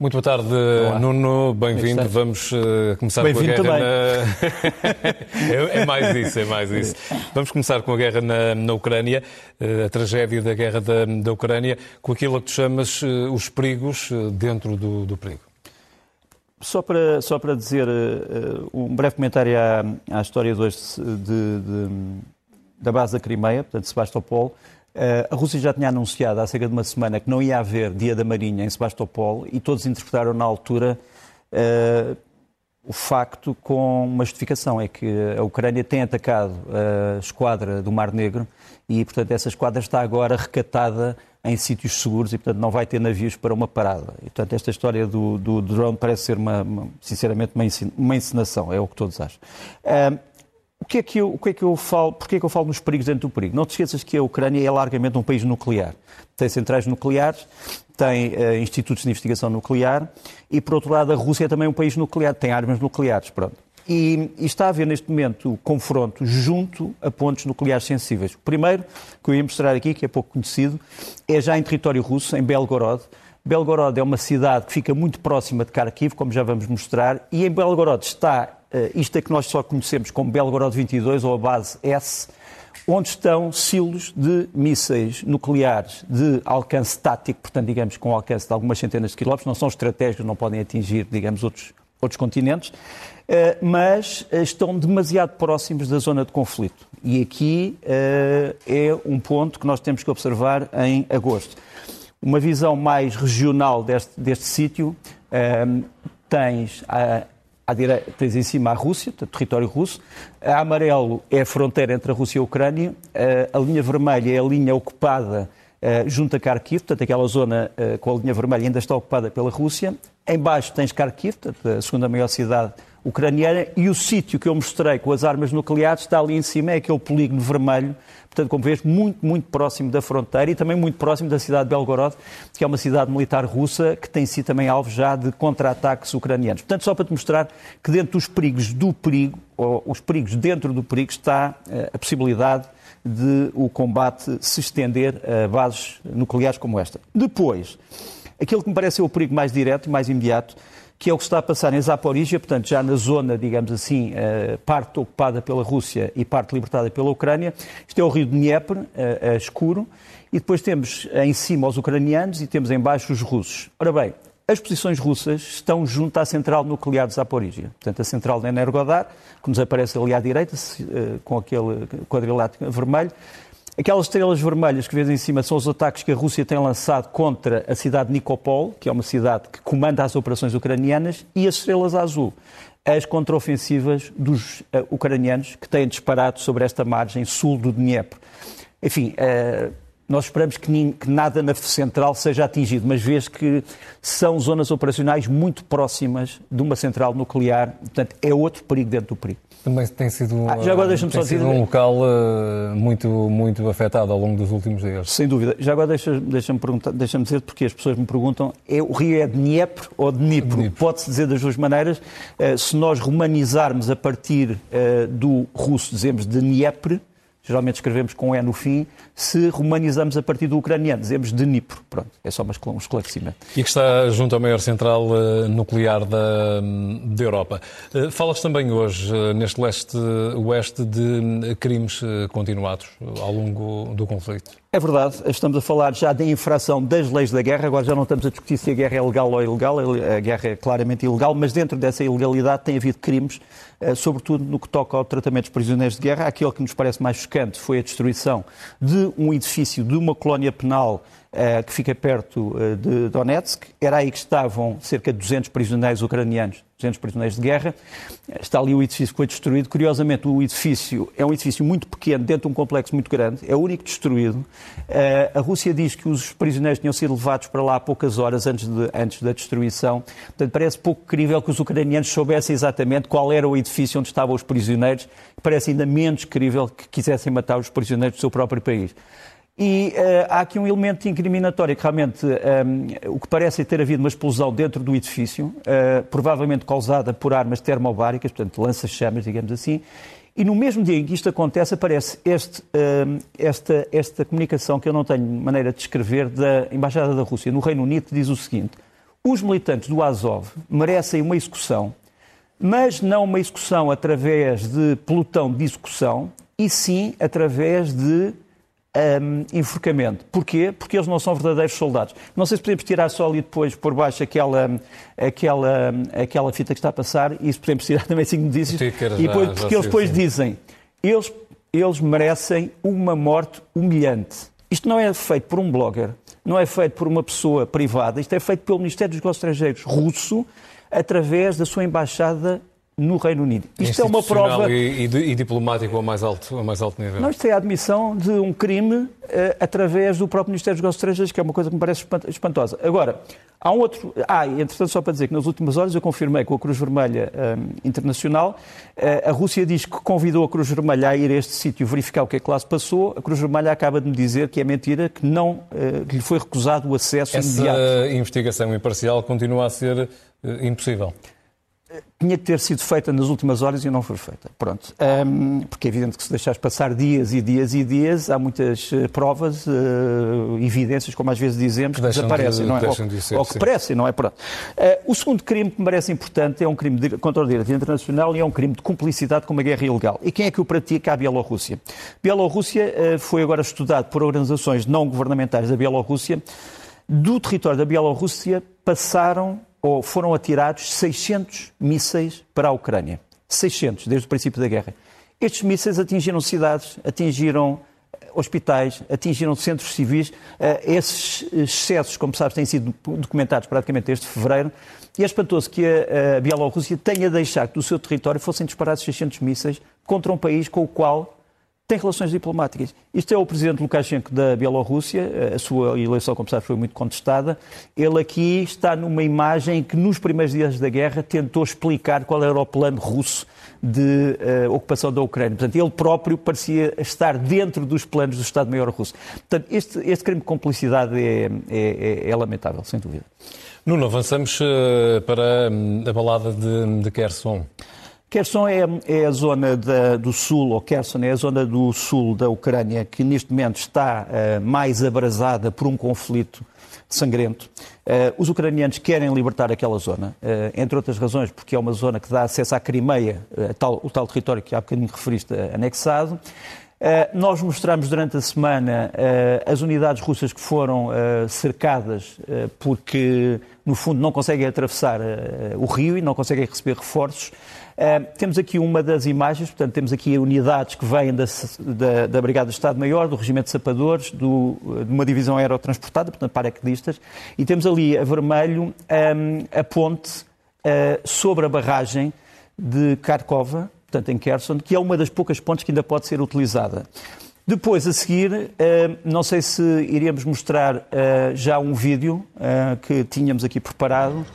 Muito boa tarde, Olá. Nuno. Bem-vindo. Vamos uh, começar Bem com a guerra também. na. é, é, mais isso, é mais isso. Vamos começar com a guerra na, na Ucrânia, uh, a tragédia da guerra da, da Ucrânia, com aquilo que tu chamas uh, os perigos dentro do, do, perigo. Só para, só para dizer um breve comentário à, à história de hoje de, de, da base da Crimeia, portanto, Sebastopol. Eh, a Rússia já tinha anunciado há cerca de uma semana que não ia haver Dia da Marinha em Sebastopol e todos interpretaram na altura uh, o facto com uma justificação, é que a Ucrânia tem atacado a esquadra do Mar Negro e, portanto, essa esquadra está agora recatada em sítios seguros e, portanto, não vai ter navios para uma parada. E, portanto, esta história do, do drone parece ser, uma sinceramente, uma encenação, é o que todos acham. Uh, o que é que eu, o que é que eu falo, porquê é que eu falo nos perigos dentro do perigo? Não te esqueças que a Ucrânia é largamente um país nuclear. Tem centrais nucleares, tem uh, institutos de investigação nuclear e, por outro lado, a Rússia é também um país nuclear, tem armas nucleares. Pronto. E, e, está a haver neste momento confronto junto a pontos nucleares sensíveis. O primeiro, que eu ia mostrar aqui, que é pouco conhecido, é já em território russo, em Belgorod. Belgorod é uma cidade que fica muito próxima de Kharkiv, como já vamos mostrar, e em Belgorod está isto é que nós só conhecemos como Belgorod 22 ou a base S, onde estão silos de mísseis nucleares de alcance tático, portanto, digamos, com alcance de algumas centenas de quilómetros, não são estratégicos, não podem atingir, digamos, outros, outros continentes, uh, mas estão demasiado próximos da zona de conflito. E aqui uh, é um ponto que nós temos que observar em agosto. Uma visão mais regional deste, deste sítio, tens à direita, tens em cima a Rússia, território russo. A amarelo é a fronteira entre a Rússia e a Ucrânia. A linha vermelha é a linha ocupada junto a Kharkiv, portanto, aquela zona com a linha vermelha ainda está ocupada pela Rússia. Embaixo tens Kharkiv, a segunda maior cidade ucraniana, e o sítio que eu mostrei com as armas nucleares está ali em cima, é aquele polígono vermelho, portanto, como vês, muito, muito próximo da fronteira e também muito próximo da cidade de Belgorod, que é uma cidade militar russa que tem sido também alvo já de contra-ataques ucranianos. Portanto, só para te mostrar que dentro dos perigos do perigo, ou os perigos dentro do perigo, está eh, a possibilidade de o combate se estender a bases nucleares como esta. Depois, aquilo que me parece ser o perigo mais direto e mais imediato que é o que está a passar em Zaporizhia, portanto, já na zona, digamos assim, eh, parte ocupada pela Rússia e parte libertada pela Ucrânia. Isto é o rio Dnieper, é escuro, e depois temos em cima os ucranianos e temos em baixo os russos. Ora bem, as posições russas estão junto à central nuclear de Zaporizhia. Portanto, a central de Energodar, que nos aparece ali à direita, com aquele quadrilátero vermelho, Aquelas estrelas vermelhas que vês em cima são os ataques que a Rússia tem lançado contra a cidade de Nikopol, que é uma cidade que comanda as operações ucranianas, e as estrelas azul, as contraofensivas dos uh, ucranianos que têm disparado sobre esta margem sul do Dnieper. Enfim, uh, nós esperamos que, que, nada na central seja atingido, mas vês que são zonas operacionais muito próximas de uma central nuclear, portanto, é outro perigo dentro do perigo. Também tem sido, ah, já agora tem sido um local uh, muito, muito afetado ao longo dos últimos dias. Sem dúvida. Já agora deixa-me deixa perguntar, deixa dizer, porque as pessoas me perguntam, é, o rio é Dnieper ou Dnipro? Pode-se dizer das duas maneiras. Uh, se nós romanizarmos a partir uh, do russo, dizemos de Dnieper, geralmente escrevemos com E no fim, se romanizamos a partir do ucraniano, dizemos de Dnipro. Pronto, é só um esclarecimento. E que está junto à maior central uh, nuclear da, da Europa. Uh, falas também hoje, uh, neste leste-oeste, de crimes continuados ao longo do conflito. É verdade, estamos a falar já da infração das leis da guerra, agora já não estamos a discutir se a guerra é legal ou ilegal, a guerra é claramente ilegal, mas dentro dessa ilegalidade tem havido crimes, sobretudo no que toca ao tratamento dos prisioneiros de guerra. Aquele que nos parece mais chocante foi a destruição de um edifício de uma colónia penal que fica perto uh, de Donetsk. Era aí que estavam cerca de 200 prisioneiros ucranianos, 200 prisioneiros de guerra. Está ali o edifício que foi destruído. Curiosamente, o edifício é um edifício muito pequeno, dentro de um complexo muito grande, é o único destruído. Uh, a Rússia diz que os prisioneiros tinham sido levados para lá há poucas horas antes, de, antes da destruição. Portanto, parece pouco crível que os ucranianos soubessem exatamente qual era o edifício onde estavam os prisioneiros. Parece ainda menos crível que quisessem matar os prisioneiros do seu próprio país. E uh, há aqui um elemento incriminatório que realmente um, ehm, o que parece é ter havido uma explosão dentro do edifício, uh, provavelmente causada por armas termobáricas, portanto lança-chamas, digamos assim. E no mesmo dia em que isto acontece, aparece este, uh, esta, esta comunicação que eu não tenho maneira de descrever da Embaixada da Rússia no Reino Unido, que diz o seguinte: os militantes do Azov merecem uma execução, mas não uma execução através de pelotão de execução, e sim através de um, enforcamento. Porquê? Porque eles não são verdadeiros soldados. Não sei se podemos tirar só ali depois por baixo aquela, aquela, aquela fita que está a passar e se podemos tirar também cinco notícias. E depois, porque eles depois dizem, eles, eles merecem uma morte humilhante. Isto não é feito por um blogger, não é feito por uma pessoa privada, isto é feito pelo Ministério dos Negócios Estrangeiros russo através da sua embaixada no Reino Unido. Isto é uma prova. E, e, e, diplomático ao mais, alto, ao mais alto nível. Não, isto é a admissão de um crime uh, através do próprio Ministério dos Negócios Estrangeiros, que é uma coisa que me parece espantosa. Agora, há um outro. Ah, entretanto, só para dizer que nas últimas horas eu confirmei com a Cruz Vermelha um, Internacional. Uh, a Rússia diz que convidou a Cruz Vermelha a ir a este sítio verificar o que é que lá se passou. A Cruz Vermelha acaba de me dizer que é mentira, que não uh, que lhe foi recusado o acesso Essa imediato. Essa investigação imparcial continua a ser impossível tinha que ter sido feita nas últimas horas e não foi feita. Pronto. Um, porque é evidente que se deixares passar dias e dias e dias, há muitas uh, provas, uh, evidências, como às vezes dizemos, que, que desaparecem, de, não é? Ou, de ser, ou que parecem, não é? Pronto. Uh, o segundo crime que me parece importante é um crime de, contra o direito internacional e é um crime de cumplicidade com uma guerra ilegal. E quem é que o pratica? A Bielorrússia. Bielorrússia foi agora estudado por organizações não governamentais da Bielorrússia. Do território da Bielorrússia passaram ou foram atirados 600 mísseis para a Ucrânia. 600, desde o princípio da guerra. Estes mísseis atingiram cidades, atingiram eh, hospitais, atingiram centros civis. Eh, esses excessos, como sabes, têm sido documentados praticamente desde fevereiro. E é espantoso que a Bielorrússia tenha deixado que do seu território fossem disparados 600 mísseis contra um país com o qual tem relações diplomáticas. Isto é o presidente Lukashenko da Bielorrússia, a sua eleição, como sabe, foi muito contestada. Ele aqui está numa imagem que, nos primeiros dias da guerra, tentou explicar qual era o plano russo de uh, ocupação da Ucrânia. Portanto, ele próprio parecia estar dentro dos planos do Estado-Maior russo. Portanto, este, este crime de complicidade é, é, é, é lamentável, sem dúvida. Nuno, avançamos uh, para hum, a balada de, de Kherson. Kherson é, é a zona da, do sul, ou Kherson é a zona do sul da Ucrânia que neste momento está uh, mais abrasada por um conflito sangrento. Uh, os ucranianos querem libertar aquela zona, uh, entre outras razões porque é uma zona que dá acesso à Crimeia, tal, o tal território que há bocadinho referiste anexado. nós mostramos durante a semana as unidades russas que foram cercadas porque, no fundo, não conseguem atravessar o rio e não conseguem receber reforços. Uh, temos aqui uma das imagens, portanto, temos aqui unidades que vêm da, da, da Brigada do Estado-Maior, do Regimento de Sapadores, do, de uma divisão aerotransportada, portanto, paraquedistas, e temos ali a vermelho um, a ponte sobre a barragem de Kharkova, portanto, em Kherson, que é uma das poucas pontes que ainda pode ser utilizada. Depois, a seguir, não sei se iríamos mostrar já um vídeo que tínhamos aqui preparado.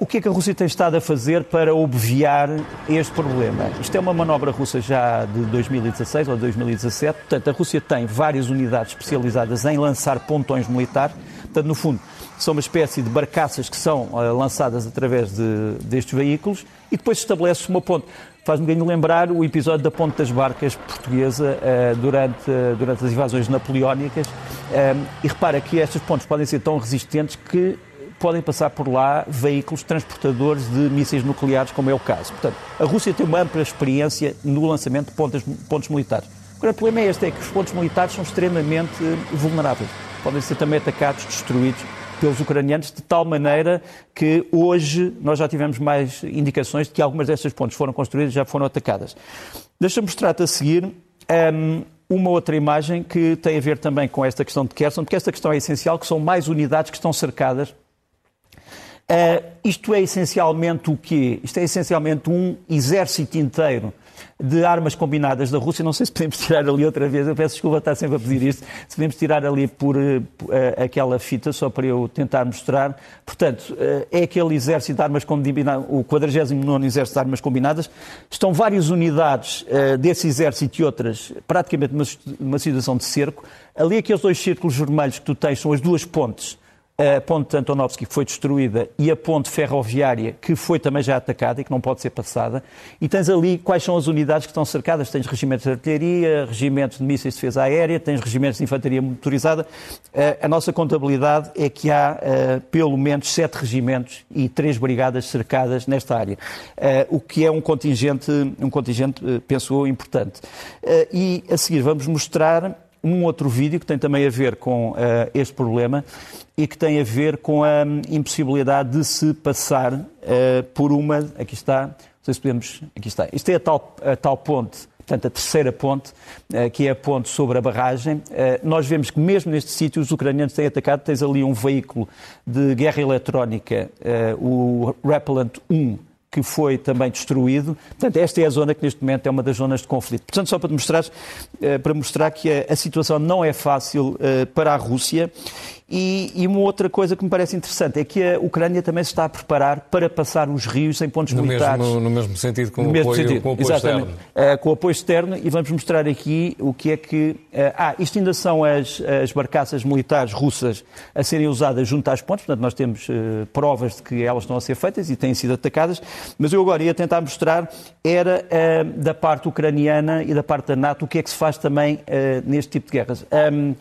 O que é que a Rússia tem estado a fazer para obviar este problema? Isto é uma manobra russa já de 2016 ou 2017. Portanto, a Rússia tem várias unidades especializadas em lançar pontões militares. Portanto, no fundo, são uma espécie de barcaças que são lançadas através de, destes veículos e depois estabelece uma ponte. Faz-me ganho lembrar o episódio da Ponte das Barcas portuguesa uh, durante, durante as invasões napoleónicas. e repara que estas pontes podem ser tão resistentes que podem passar por lá veículos transportadores de mísseis nucleares, como é o caso. Portanto, a Rússia tem uma ampla experiência no lançamento de pontos, pontos militares. Agora, o problema é este, é que os pontos militares são extremamente vulneráveis. Podem ser também atacados, destruídos pelos ucranianos, de tal maneira que hoje nós já tivemos mais indicações de que algumas destas pontes foram construídas e já foram atacadas. Deixa-me mostrar-te a seguir um, uma outra imagem que tem a ver também com esta questão de Kherson, porque esta questão é essencial, que são mais unidades que estão cercadas Uh, isto é essencialmente o quê? Isto é essencialmente um exército inteiro de armas combinadas da Rússia. Não sei se podemos tirar ali outra vez, eu peço desculpa estar sempre a pedir isto, se podemos tirar ali por uh, aquela fita, só para eu tentar mostrar. Portanto, uh, é aquele exército de armas combinadas, o 49 Exército de Armas Combinadas. Estão várias unidades desse exército e outras praticamente numa, numa situação de cerco. Ali aqueles dois círculos vermelhos que tu tens são as duas pontes a ponte de Antonovski foi destruída e a ponte ferroviária que foi também já atacada e que não pode ser passada. E tens ali quais são as unidades que estão cercadas. Tens regimentos de artilharia, regimentos de mísseis de defesa aérea, tens regimentos de infantaria motorizada. Eh, a nossa contabilidade é que há pelo menos sete regimentos e três brigadas cercadas nesta área, o que é um contingente, um contingente uh, penso eu, importante. e a seguir vamos mostrar um outro vídeo que tem também a ver com uh, este problema e que tem a ver com a um, impossibilidade de se passar uh, por uma. Aqui está, não sei se podemos. Aqui está. Isto é a tal, a tal ponte. Portanto, a terceira ponte, uh, que é a ponte sobre a barragem. nós vemos que mesmo neste sítio os ucranianos têm atacado. Tens ali um veículo de guerra eletrónica, o Repellent 1, que foi também destruído. Portanto, esta é a zona que neste momento é uma das zonas de conflito. Portanto, só para mostrar, para mostrar que a, situação não é fácil para a Rússia e, e, uma outra coisa que me parece interessante é que a Ucrânia também se está a preparar para passar os rios em pontos no militares. Mesmo, no mesmo sentido, com, o, apoio, sentido. com o apoio Exatamente. externo. Uh, com o apoio externo e vamos mostrar aqui o que é que... Uh, ah, isto ainda são as, as barcaças militares russas a serem usadas junto às pontes, portanto nós temos uh, provas de que elas estão a ser feitas e têm sido atacadas, mas eu agora ia tentar mostrar era da parte ucraniana e da parte da NATO o que é que se faz também neste tipo de guerras. Um,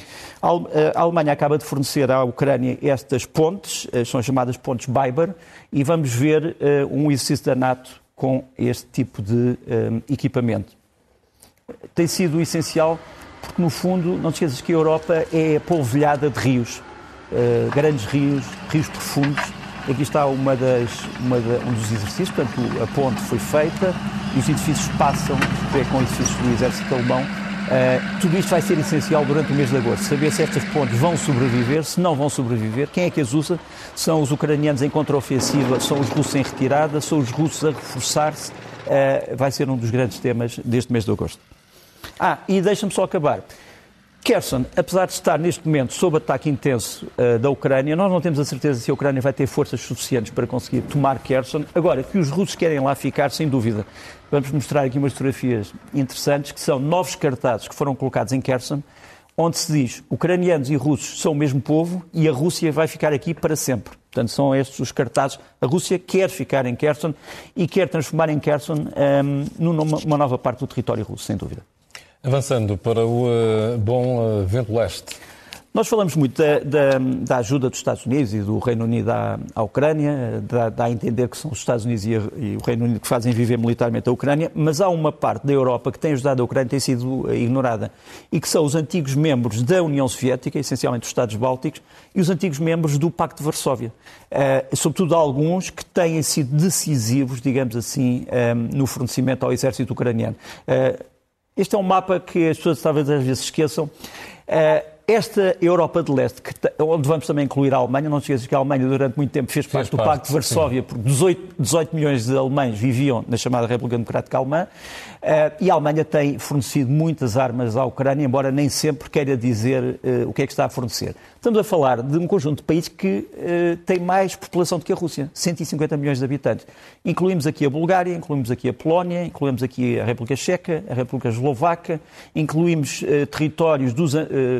a Alemanha acaba de fornecer fornecer à Ucrânia estas pontes, eh, são chamadas pontes Biber, e vamos ver uh, um exercício da NATO com este tipo de eh, equipamento. Tem sido essencial porque, no fundo, não te esqueças que a Europa é polvilhada de rios, grandes rios, rios profundos. Aqui está uma das, uma da, um dos exercícios, portanto, a ponte foi feita e os edifícios passam, com edifícios do exército alemão, Uh, tudo isto vai ser essencial durante o mês de agosto. Saber se estas pontes vão sobreviver, se não vão sobreviver, quem é que as usa? São os ucranianos em contraofensiva, são os russos em retirada, são os russos a reforçar-se. Uh, vai ser um dos grandes temas deste mês de agosto. Ah, e deixa-me só acabar. Kherson, apesar de estar neste momento sob ataque intenso uh, da Ucrânia, nós não temos a certeza se a Ucrânia vai ter forças suficientes para conseguir tomar Kherson. Agora, que os russos querem lá ficar, sem dúvida. Vamos mostrar aqui umas fotografias interessantes, que são novos cartazes que foram colocados em Kherson, onde se diz ucranianos e russos são o mesmo povo e a Rússia vai ficar aqui para sempre. Portanto, são estes os cartazes. A Rússia quer ficar em Kherson e quer transformar em Kherson um, ehm, numa nova parte do território russo, sem dúvida. Avançando para o uh, bom uh, vento leste. Nós falamos muito da, da, da, ajuda dos Estados Unidos e do Reino Unido à, à Ucrânia, dá, dá, a entender que são os Estados Unidos e, a, e, o Reino Unido que fazem viver militarmente a Ucrânia, mas há uma parte da Europa que tem ajudado a Ucrânia tem sido ignorada e que são os antigos membros da União Soviética, essencialmente os Estados Bálticos, e os antigos membros do Pacto de Varsóvia. Uh, sobretudo alguns que têm sido decisivos, digamos assim, um, no fornecimento ao exército ucraniano. Uh, este é um mapa que as pessoas talvez às vezes esqueçam. Uh, esta Europa de Leste, onde vamos também incluir a Alemanha, não esqueças que a Alemanha durante muito tempo fez, fez parte do Pacto de Varsóvia, sim. porque 18, 18 milhões de alemães viviam na chamada República Democrática Alemã, e a Alemanha tem fornecido muitas armas à Ucrânia, embora nem sempre queira dizer uh, o que é que está a fornecer. Estamos a falar de um conjunto de países que uh, tem mais população do que a Rússia, 150 milhões de habitantes. Incluímos aqui a Bulgária, incluímos aqui a Polónia, incluímos aqui a República Checa, a República Eslovaca, incluímos territórios dos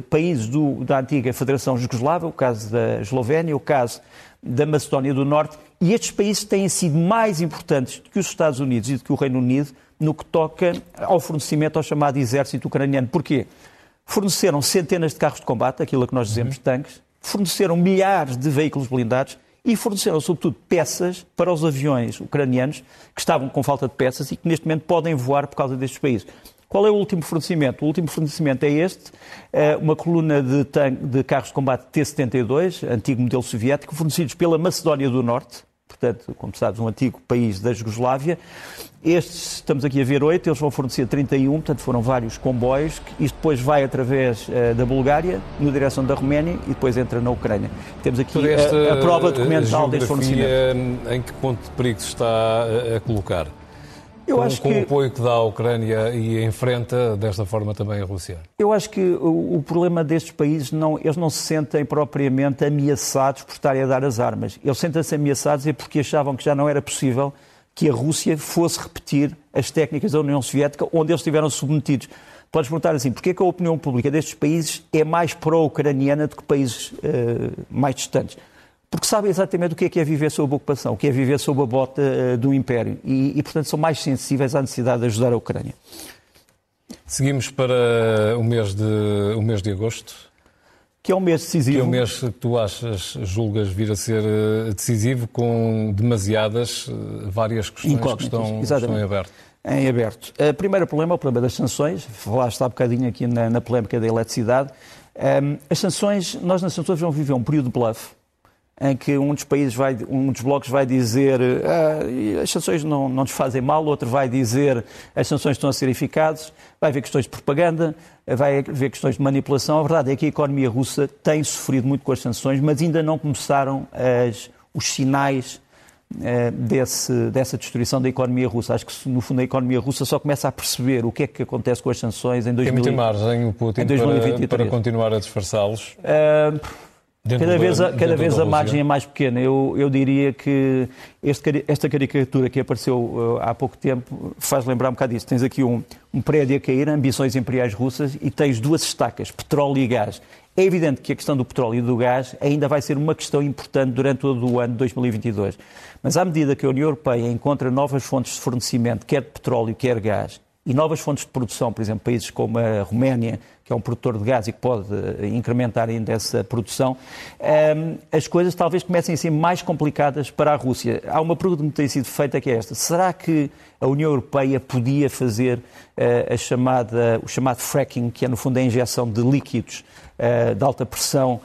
países do, da antiga Federação Jugoslava, o caso da Eslovénia, o caso da Macedónia do Norte, e estes países têm sido mais importantes do que os Estados Unidos e do que o Reino Unido no que toca ao fornecimento ao chamado exército ucraniano. Porquê? Forneceram centenas de carros de combate, aquilo que nós dizemos, uhum. tanques, forneceram milhares de veículos blindados e forneceram, sobretudo, peças para os aviões ucranianos que estavam com falta de peças e que neste momento podem voar por causa destes países. Qual é o último fornecimento? O último fornecimento é este, eh, uma coluna de, de carros de combate T-72, antigo modelo soviético, fornecidos pela Macedónia do Norte, portanto, como sabes, um antigo país da Jugoslávia. Estes, estamos aqui a ver oito, eles vão fornecer 31, portanto foram vários comboios. Isto depois vai através uh, da Bulgária, na direção da Roménia e depois entra na Ucrânia. Temos aqui a, a, prova documental deste fornecimento. Em que ponto de perigo se está a, a colocar? Eu com, acho com que... o apoio que dá à Ucrânia e enfrenta desta forma também a Rússia? Eu acho que o, o, problema destes países, não, eles não se sentem propriamente ameaçados por estarem a dar as armas. Eles sentem-se ameaçados é porque achavam que já não era possível que a Rússia fosse repetir as técnicas da União Soviética onde eles estiveram submetidos. podes perguntar assim, porquê que a opinião pública destes países é mais pró-ucraniana do que países uh, mais distantes? Porque sabem exatamente o que é, que é viver sob a ocupação, o que é viver sob a bota uh, do império e, e, portanto, são mais sensíveis à necessidade de ajudar a Ucrânia. Seguimos para o mês de, o mês de agosto. Que é um mês decisivo. Que é um mês que tu achas, julgas vir a ser eh, decisivo, com demasiadas, várias questões que estão, estão em aberto em aberto. O primeiro problema é o problema das sanções. Falaste há bocadinho aqui na, na polémica da eletricidade. Um, as sanções, nós nas sanções vamos viver um período de bluff, em que um dos países vai, um dos blocos vai dizer ah, as sanções não, não nos fazem mal, outro vai dizer as sanções estão a ser eficazes, vai haver questões de propaganda, vai haver questões de manipulação. A verdade é que a economia russa tem sofrido muito com as sanções, mas ainda não começaram as, os sinais eh, desse, dessa destruição da economia russa. Acho que, no fundo, a economia russa só começa a perceber o que é que acontece com as sanções em 2023. Tem muita margem o Putin para, para, continuar a disfarçá-los? Uh, cada vez, a, cada vez a margem é mais pequena. Eu, eu diria que este, esta caricatura que apareceu uh, há pouco tempo faz lembrar um bocado disso. Tens aqui um, um prédio a cair, ambições imperiais russas, e tens duas estacas, petróleo e gás. É evidente que a questão do petróleo e do gás ainda vai ser uma questão importante durante todo o ano de 2022. Mas à medida que a União Europeia encontra novas fontes de fornecimento, quer de petróleo, quer gás, e novas fontes de produção, por exemplo, países como a Roménia, que é um produtor de gás e que pode eh, incrementar ainda essa produção, ehm, as coisas talvez comecem a ser mais complicadas para a Rússia. Há uma pergunta que me tem sido feita que é esta: será que a União Europeia podia fazer eh, a chamada, o chamado fracking, que é no fundo a injeção de líquidos eh, de alta pressão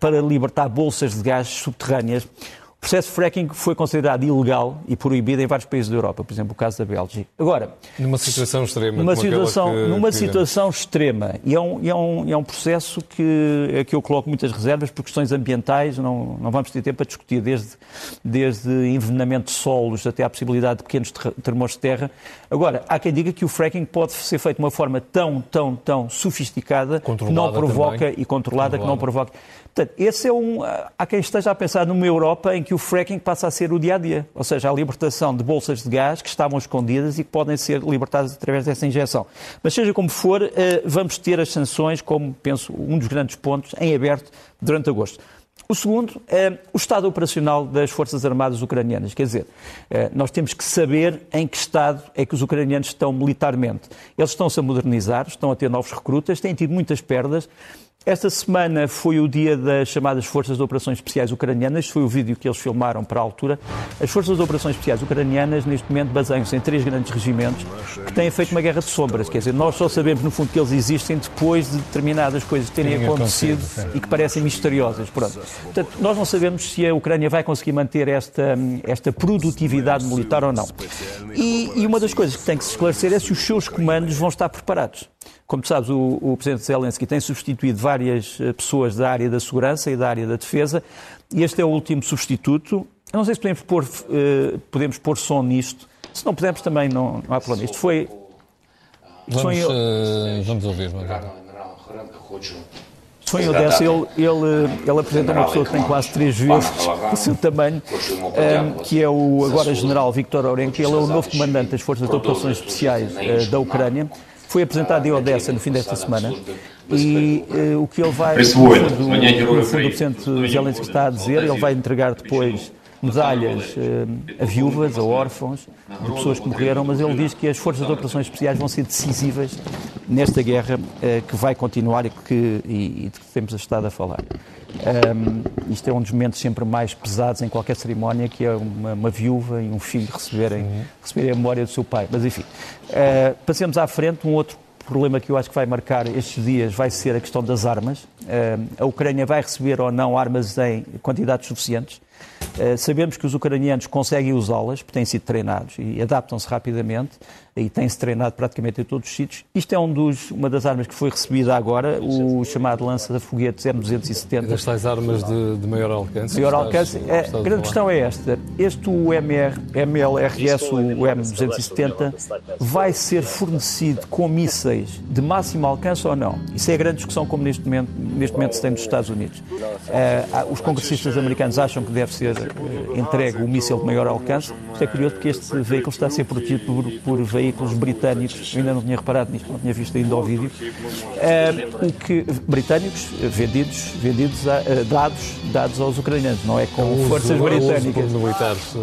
para libertar bolsas de gás subterrâneas. O processo de fracking foi considerado ilegal e proibido em vários países da Europa, por exemplo, o caso da Bélgica. Agora, numa situação extrema, numa situação, que, numa que... situação extrema, e é um, é um, é um processo que, que eu coloco muitas reservas por questões ambientais, não, não vamos ter tempo para discutir, desde, desde envenenamento de solos até a possibilidade de pequenos tremores de terra. Agora, há quem diga que o fracking pode ser feito de uma forma tão, tão, tão sofisticada que não provoca também. e controlada, controlada que não provoca. Portanto, esse é um. Há quem esteja a pensar numa Europa em que o fracking passa a ser o dia a dia, ou seja, a libertação de bolsas de gás que estavam escondidas e que podem ser libertadas através dessa injeção. Mas seja como for, eh, vamos ter as sanções como, penso, um dos grandes pontos em aberto durante agosto. O segundo é o estado operacional das Forças Armadas ucranianas. Quer dizer, nós temos que saber em que estado é que os ucranianos estão militarmente. Eles estão-se a modernizar, estão a ter novos recrutas, têm tido muitas perdas. Esta semana foi o dia das chamadas Forças de Operações Especiais Ucranianas, foi o vídeo que eles filmaram para a altura. As Forças de Operações Especiais Ucranianas, neste momento, baseiam-se em três grandes regimentos que têm feito uma guerra de sombras. Quer dizer, nós só sabemos, no fundo, que eles existem depois de determinadas coisas terem acontecido e que parecem misteriosas. Pronto. Portanto, nós não sabemos se a Ucrânia vai conseguir manter esta, esta produtividade militar ou não. E, e uma das coisas que tem que se esclarecer é se os seus comandos vão estar preparados. Como tu sabes, o, o Presidente Zelensky tem substituído várias eh, pessoas da área da segurança e da área da defesa, e este é o último substituto. Eu não sei se podemos pôr, uh, podemos pôr som nisto. Se não pudermos, também não, não há problema. Isto foi. Vamos, uh, vamos ouvir, Foi em Odessa, ele, ele, ele apresenta uma pessoa que tem quase três vezes o seu tamanho, que é o agora general Viktor Orenko. Ele é o novo comandante das Forças de Operações Especiais da Ucrânia foi apresentado em Odessa no fim desta semana e uh, o que ele vai, no fundo, no fundo o Presidente Zelensky está a dizer, ele vai entregar depois medalhas uh, a viúvas, a órfãos, de pessoas que morreram, mas ele diz que as forças de operações especiais vão ser decisivas nesta guerra uh, que vai continuar e, que, e, e de que temos estado a falar. Um, isto é um dos momentos sempre mais pesados em qualquer cerimónia, que é uma, uma viúva e um filho receberem, receberem a memória do seu pai. Mas enfim, uh, passemos à frente. Um outro problema que eu acho que vai marcar estes dias vai ser a questão das armas. Uh, a Ucrânia vai receber ou não armas em quantidades suficientes. Uh, sabemos que os ucranianos conseguem usá-las, porque têm sido treinados e adaptam-se rapidamente e tem-se treinado praticamente em todos os sítios. Isto é um dos, uma das armas que foi recebida agora, o chamado lança-foguetes M270. Das tais armas de, de maior alcance. Maior alcance. É, a grande questão é esta. Este o MR, MLRS, o M270, vai ser fornecido com mísseis de máximo alcance ou não? Isso é a grande discussão como neste momento, neste momento se tem nos Estados Unidos. Uh, os congressistas americanos acham que deve ser entregue o míssil de maior alcance. Isto é curioso porque este veículo está a ser protegido por, por veículos britânicos. Eu ainda não tinha reparado nisto, não tinha visto ainda o vídeo. Uh, o que, britânicos vendidos, vendidos a, dados, dados aos ucranianos, não é com uso, forças britânicas. militares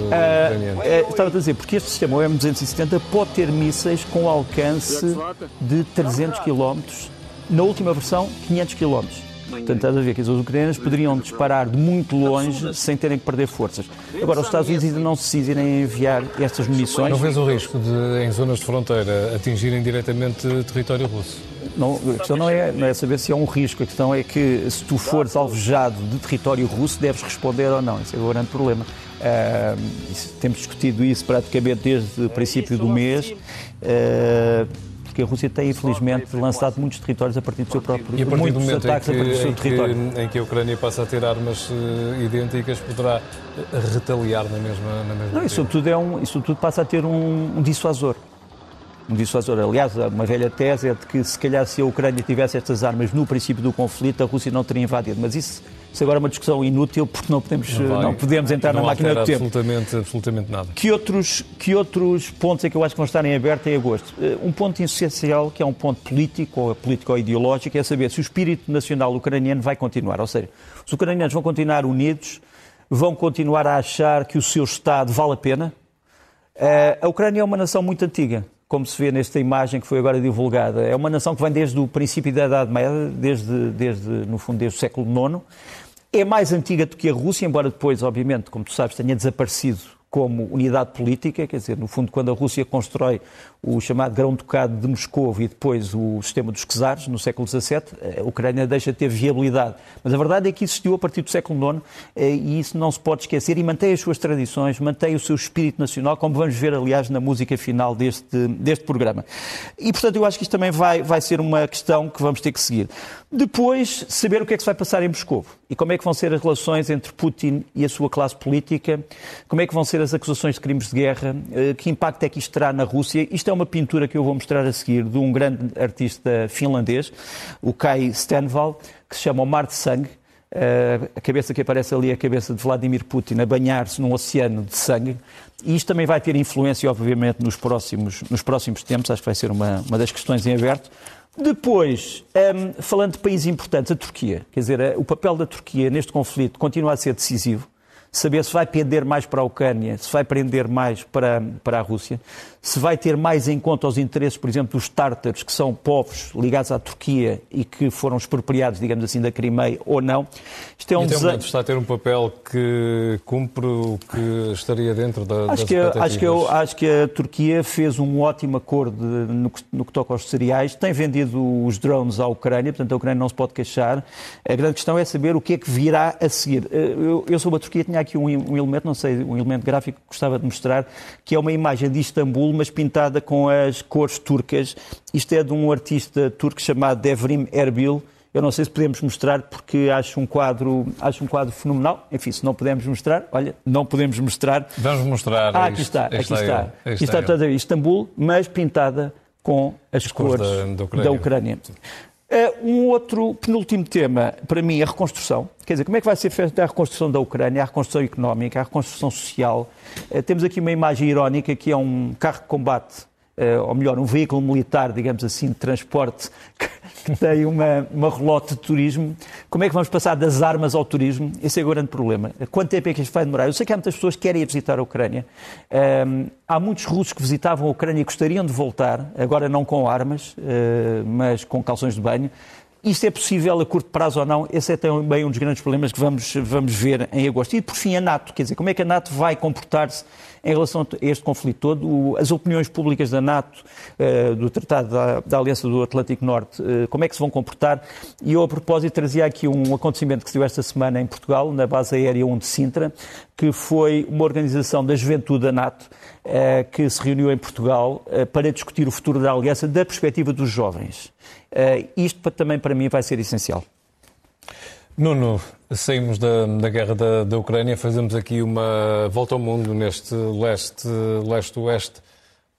estava a dizer, porque este sistema, o M270, pode ter mísseis com alcance de 300 km, na última versão, 500 km. Portanto, estás a ver que os ucranianos poderiam disparar de muito longe sem terem que perder forças. Agora, os Estados Unidos ainda não se decidem enviar estas munições. Não vês o risco de, em zonas de fronteira, atingirem diretamente território russo? Não, a questão não é, não é saber se é um risco, a questão é que se tu fores alvejado de território russo, deves responder ou não. Esse é o grande problema. Uh, temos discutido isso praticamente desde o princípio do mês. Uh, porque a Rússia tem, infelizmente, lançado muitos territórios a partir do seu próprio e a partir do momento ataques em que, a partir do seu território. Que, em que a Ucrânia passa a ter armas uh, idênticas, poderá retaliar na mesma. Na mesma Não, isso tudo, é um, isso tudo passa a ter um, um dissuasor um dissuasor. Aliás, uma velha tese é de que se calhar se a Ucrânia tivesse estas armas no princípio do conflito, a Rússia não teria invadido. Mas isso, isso agora é uma discussão inútil porque não podemos, não, não podemos entrar não na máquina do tempo. Absolutamente, absolutamente nada. Que outros, que outros pontos é que eu acho que vão estar em aberto em agosto? Eh, um ponto essencial, que é um ponto político ou político-ideológico, é saber se o espírito nacional ucraniano vai continuar. Ou seja, os ucranianos vão continuar unidos, vão continuar a achar que o seu Estado vale a pena. Eh, a Ucrânia é uma nação muito antiga como se vê nesta imagem que foi agora divulgada. É uma nação que vem desde o princípio da Idade Média, desde, desde no fundo, desde o século IX. É mais antiga do que a Rússia, embora depois, obviamente, como tu sabes, tenha desaparecido como unidade política, quer dizer, no fundo, quando a Rússia constrói o chamado Grão-Ducado de Moscou e depois o sistema dos czares, no século XVII, a Ucrânia deixa de ter viabilidade. Mas a verdade é que existiu a partir do século IX eh, e isso não se pode esquecer e mantém as suas tradições, mantém o seu espírito nacional, como vamos ver, aliás, na música final deste, deste programa. E, portanto, eu acho que isto também vai, vai ser uma questão que vamos ter que seguir. Depois, saber o que é que se vai passar em Moscou e como é que vão ser as relações entre Putin e a sua classe política, como é que vão ser as acusações de crimes de guerra, eh, que impacto é que isto terá na Rússia. Isto é é uma pintura que eu vou mostrar a seguir de um grande artista finlandês, o Kai Stenvall, que se chama O Mar de Sangue. Uh, a cabeça que aparece ali é a cabeça de Vladimir Putin a banhar-se num oceano de sangue. E isto também vai ter influência, obviamente, nos próximos, nos próximos tempos. Acho que vai ser uma, uma das questões em aberto. Depois, um, ehm, falando de países importantes, a Turquia. Quer dizer, o papel da Turquia neste conflito continua a ser decisivo saber se vai pender mais para a Ucrânia, se vai prender mais para, para a Rússia, se vai ter mais em conta os interesses, por exemplo, dos tártaros, que são povos ligados à Turquia e que foram expropriados, digamos assim, da Crimeia ou não. Isto é um desenho... está a ter um papel que cumpre o que estaria dentro da, acho das que, acho que, eu, acho que a Turquia fez um ótimo acordo no que, no que toca aos cereais, tem vendido os drones à Ucrânia, portanto a Ucrânia não se pode queixar. A grande questão é saber o que é que virá a seguir. Eu, eu sobre a Turquia tinha aqui um, um, elemento, não sei, um elemento gráfico que gostava de mostrar, que é uma imagem de Istambul, mas pintada com as cores turcas. Isto é de um artista turco chamado Devrim Erbil. Eu não sei se podemos mostrar porque acho um quadro, acho um quadro fenomenal. Enfim, se não podemos mostrar, olha, não podemos mostrar. Vamos mostrar. Ah, aqui isto, está, aqui está. Aqui está, está, está, Istambul, mas pintada com as, as cores, cores da, da Ucrânia. Da Ucrânia. Uh, um outro penúltimo tema, para mim, é a reconstrução. Quer dizer, como é que vai ser feita a reconstrução da Ucrânia, a reconstrução económica, a reconstrução social? Uh, temos aqui uma imagem irónica que é um carro de combate, ou melhor, um veículo militar, digamos assim, de transporte, que tem uma, uma relógio de turismo. Como é que vamos passar das armas ao turismo? Esse é o grande problema. Quanto tempo é que isto vai demorar? Eu sei que há muitas pessoas que querem ir visitar a Ucrânia. Um, há muitos russos que visitavam a Ucrânia e gostariam de voltar, agora não com armas, uh, mas com calções de banho. Isto é possível a curto prazo ou não? Esse é também um dos grandes problemas que vamos, vamos ver em agosto. E, por fim, a NATO. Quer dizer, como é que a NATO vai comportar-se em relação a este conflito todo? As opiniões públicas da NATO, eh, do Tratado da, Aliança do Atlântico Norte, eh, como é que se vão comportar? E eu, a propósito, trazia aqui um acontecimento que se deu esta semana em Portugal, na base aérea 1 de Sintra, que foi uma organização da juventude da NATO eh, que se reuniu em Portugal para discutir o futuro da Aliança da perspectiva dos jovens. Isto também para mim vai ser essencial. Nuno, saímos da, da guerra da, da, Ucrânia, fazemos aqui uma volta ao mundo neste leste, leste-oeste.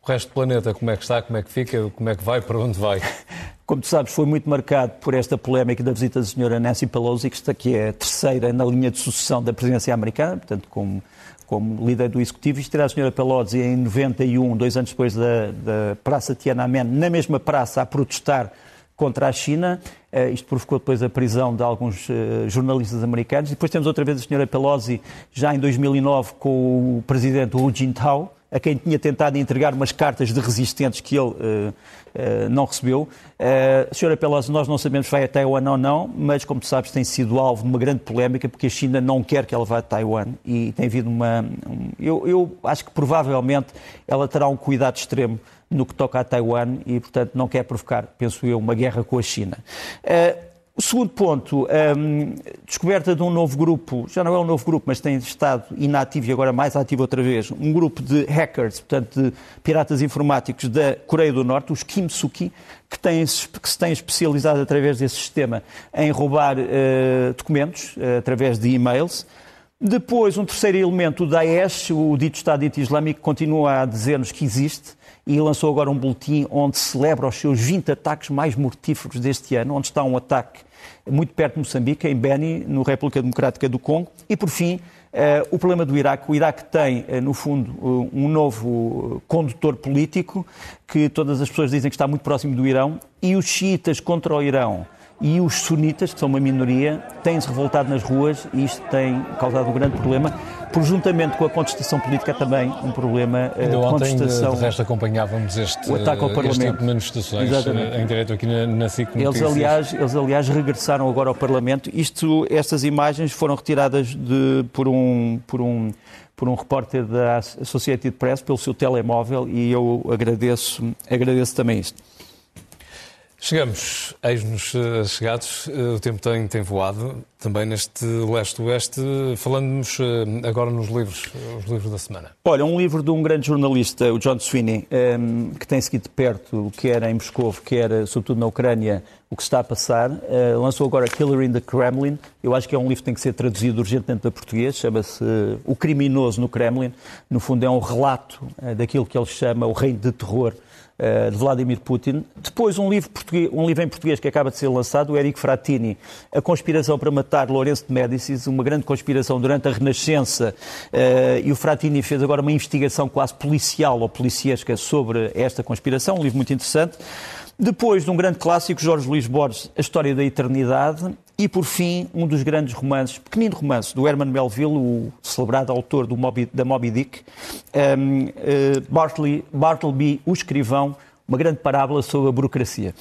O resto do planeta, como é que está, como é que fica, como é que vai, para onde vai? como tu sabes, foi muito marcado por esta polémica da visita da senhora Nancy Pelosi, que está aqui é a terceira na linha de sucessão da presidência americana, portanto, como, como líder do Executivo. Isto era a senhora Pelosi em 91, dois anos depois da, da Praça Tiananmen, na mesma praça, a protestar contra a China. Uh, isto provocou depois a prisão de alguns uh, jornalistas americanos. Depois temos outra vez a senhora Pelosi, já em 2009, com o presidente Hu Jintao, a quem tinha tentado entregar umas cartas de resistentes que ele uh, não recebeu. Uh, senhora Pelosi, nós não sabemos se vai a Taiwan ou não, mas, como tu sabes, tem sido alvo de uma grande polémica porque a China não quer que ela vá a Taiwan e tem havido uma. Um, eu, eu acho que provavelmente ela terá um cuidado extremo no que toca a Taiwan e, portanto, não quer provocar, penso eu, uma guerra com a China. Uh, o segundo ponto, um, descoberta de um novo grupo, já não é um novo grupo, mas tem estado inativo e agora mais ativo outra vez, um grupo de hackers, portanto de piratas informáticos da Coreia do Norte, os Kimsuki, que, têm, que se têm especializado através desse sistema em roubar uh, documentos uh, através de e-mails. Depois, um terceiro elemento, o Daesh, o dito Estado Islâmico, continua a dizer-nos que existe e lançou agora um boletim onde celebra os seus 20 ataques mais mortíferos deste ano, onde está um ataque muito perto de Moçambique, em Beni, no República Democrática do Congo. E, por fim, Uh, o problema do Iraque. O Iraque tem, uh, no fundo, uh, um novo condutor político que todas as pessoas dizem que está muito próximo do Irão e os xiitas contra o Irão e os sunitas, que são uma minoria, têm-se revoltado nas ruas e isto tem causado um grande problema por juntamente com a contestação política também um problema uh, de contestação. De, de resto acompanhávamos este, o ataque ao Parlamento. este tipo de manifestações Exatamente. em direto aqui na, na SIC eles aliás, eles, aliás, regressaram agora ao Parlamento. Isto, estas imagens foram retiradas de, por um... Por um por um repórter da Associated Press pelo seu telemóvel e eu agradeço, agradeço também isto. Chegamos, eis-nos eh, chegados, eh, o tempo tem, tem voado, também neste leste-oeste, falando-nos eh, agora nos livros, os livros da semana. Olha, um livro de um grande jornalista, o John Sweeney, que tem seguido de perto, quer em Moscou, quer sobretudo na Ucrânia, o que está a passar, lançou agora Killer in the Kremlin, eu acho que é um livro que tem que ser traduzido urgentemente para português, chama-se O Criminoso no Kremlin, no fundo é um relato daquilo que ele chama o reino de terror eh, de Vladimir Putin. Depois, um livro, um livro em português que acaba de ser lançado, o Eric Frattini, A Conspiração para Matar Lourenço de Médicis, uma grande conspiração durante a Renascença. Eh, e o Frattini fez agora uma investigação quase policial ou policiesca sobre esta conspiração, um livro muito interessante. Depois de um grande clássico, Jorge Luís Borges, A História da Eternidade. E, por fim, um dos grandes romances, pequenino romance, do Herman Melville, o celebrado autor do Moby, da Moby Dick, um, uh, eh, Bartleby, Bartleby, o escrivão, uma grande parábola sobre a burocracia.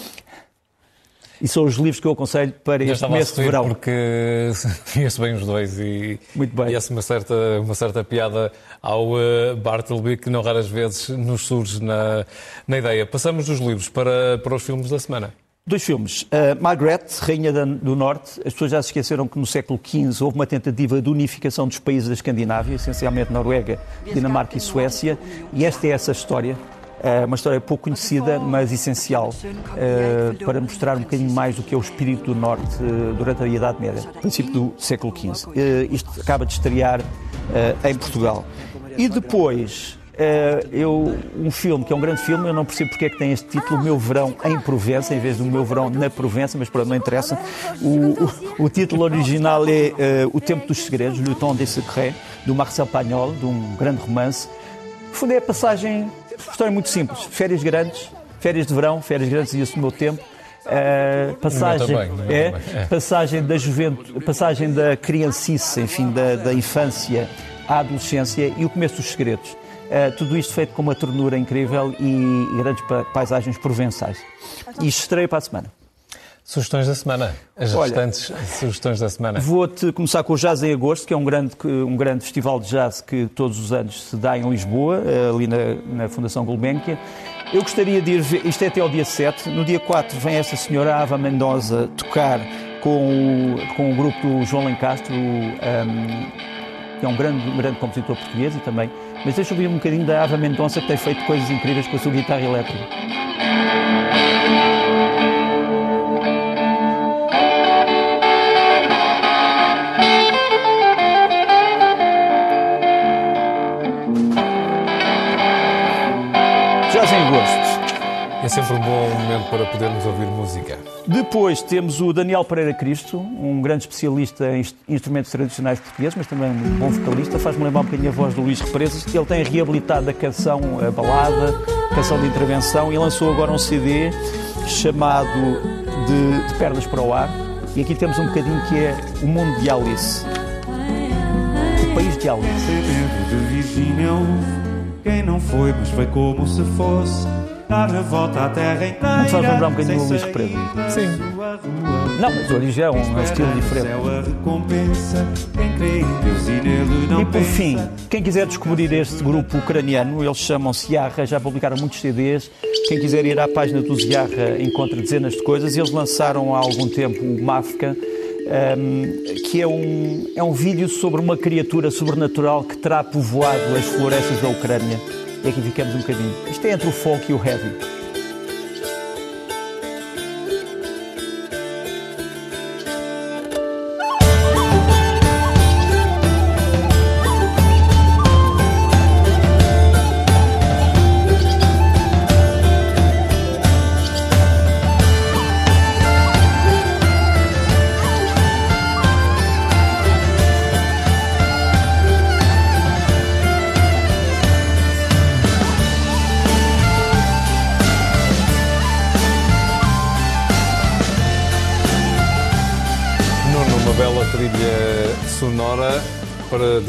E são os livros que eu aconselho para este começo de verão. porque conheço bem os dois e, Muito bem. e essa uma certa, uma certa piada ao uh, Bartleby que não raras vezes nos surge na, na ideia. Passamos dos livros para, para os filmes da semana. Dois filmes. Uh, Margaret, Rainha do Norte. As pessoas já se esqueceram que no século XV houve uma tentativa de unificação dos países da Escandinávia, essencialmente Noruega, Dinamarca e Suécia. E esta é essa história. É uma história pouco conhecida, mas essencial uh, para mostrar um bocadinho mais do que é o espírito do Norte uh, durante a Idade Média, princípio do século XV. Uh, isto acaba de estrear em Portugal. E depois, Uh, eu, um filme que é um grande filme, eu não percebo porque é que tem este título, Meu Verão em Provença, em vez do Meu Verão na Provença, mas pronto, não interessa. O, o, o título original é uh, O Tempo dos Segredos, Le Temps des Secrets, do Marcel Pagnol, de um grande romance. Fundo é a passagem, história muito simples, férias grandes, férias de verão, férias grandes, e esse meu tempo. Uh, passagem, é, é, passagem da juventude, passagem da criancice, enfim, da, da infância à adolescência e o começo dos segredos. Uh, tudo isto feito com uma ternura incrível e, e grandes paisagens provençais. E estreia para a semana. Sugestões da semana, as Olha, restantes sugestões da semana. Vou-te começar com o Jazz em Agosto, que é um grande, um grande festival de jazz que todos os anos se dá em Lisboa, eh, ali na, na Fundação Gulbenkian. Eu gostaria de ir ver, isto é até ao dia 7, no dia 4 vem esta senhora Ava Mendoza tocar com o, com o grupo do João Lencastro, um, que é um grande, um grande compositor português e também mas deixa eu ouvir um bocadinho da Ava Mendonça, que tem feito coisas incríveis com a sua guitarra elétrica. É sempre um bom momento para podermos ouvir música. Depois temos o Daniel Pereira Cristo, um grande especialista em instrumentos tradicionais portugueses, mas também um bom vocalista. Faz-me lembrar um bocadinho a voz do Luís Represas. Ele tem reabilitado a canção a balada, a canção de intervenção, e lançou agora um CD chamado de, de Pernas para o Ar. E aqui temos um bocadinho que é o mundo de Alice. O país de Alice. de Virgínia quem não foi, mas foi como se fosse dar a volta à terra inteira. Não te faz lembrar um bocadinho do Luís Represa? Sim. Não, mas o origem é um, é um estilo diferente. e por fim, quem quiser descobrir este grupo ucraniano, eles chamam-se Yarra, já publicaram muitos CDs. Quem quiser ir à página dos Yarra encontra dezenas de coisas. Eles lançaram há algum tempo o Mafka, ehm, que é um, é um vídeo sobre uma criatura sobrenatural que terá povoado as florestas da Ucrânia. E aqui ficamos um bocadinho. Isto é entre o folk e o heavy.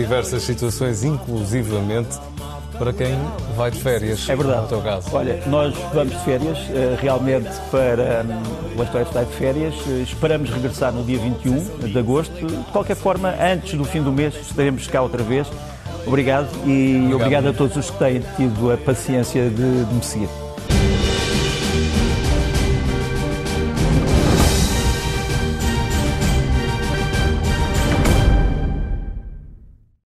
Diversas situações, inclusivamente para quem vai de férias. É verdade. No teu caso. Olha, nós vamos de férias, eh, realmente para hum, o História está de férias. Eh, Esperamos regressar no dia 21 de agosto. De qualquer forma, antes do fim do mês, estaremos cá outra vez. Obrigado e obrigado, a todos os que têm tido a paciência de, de me seguir.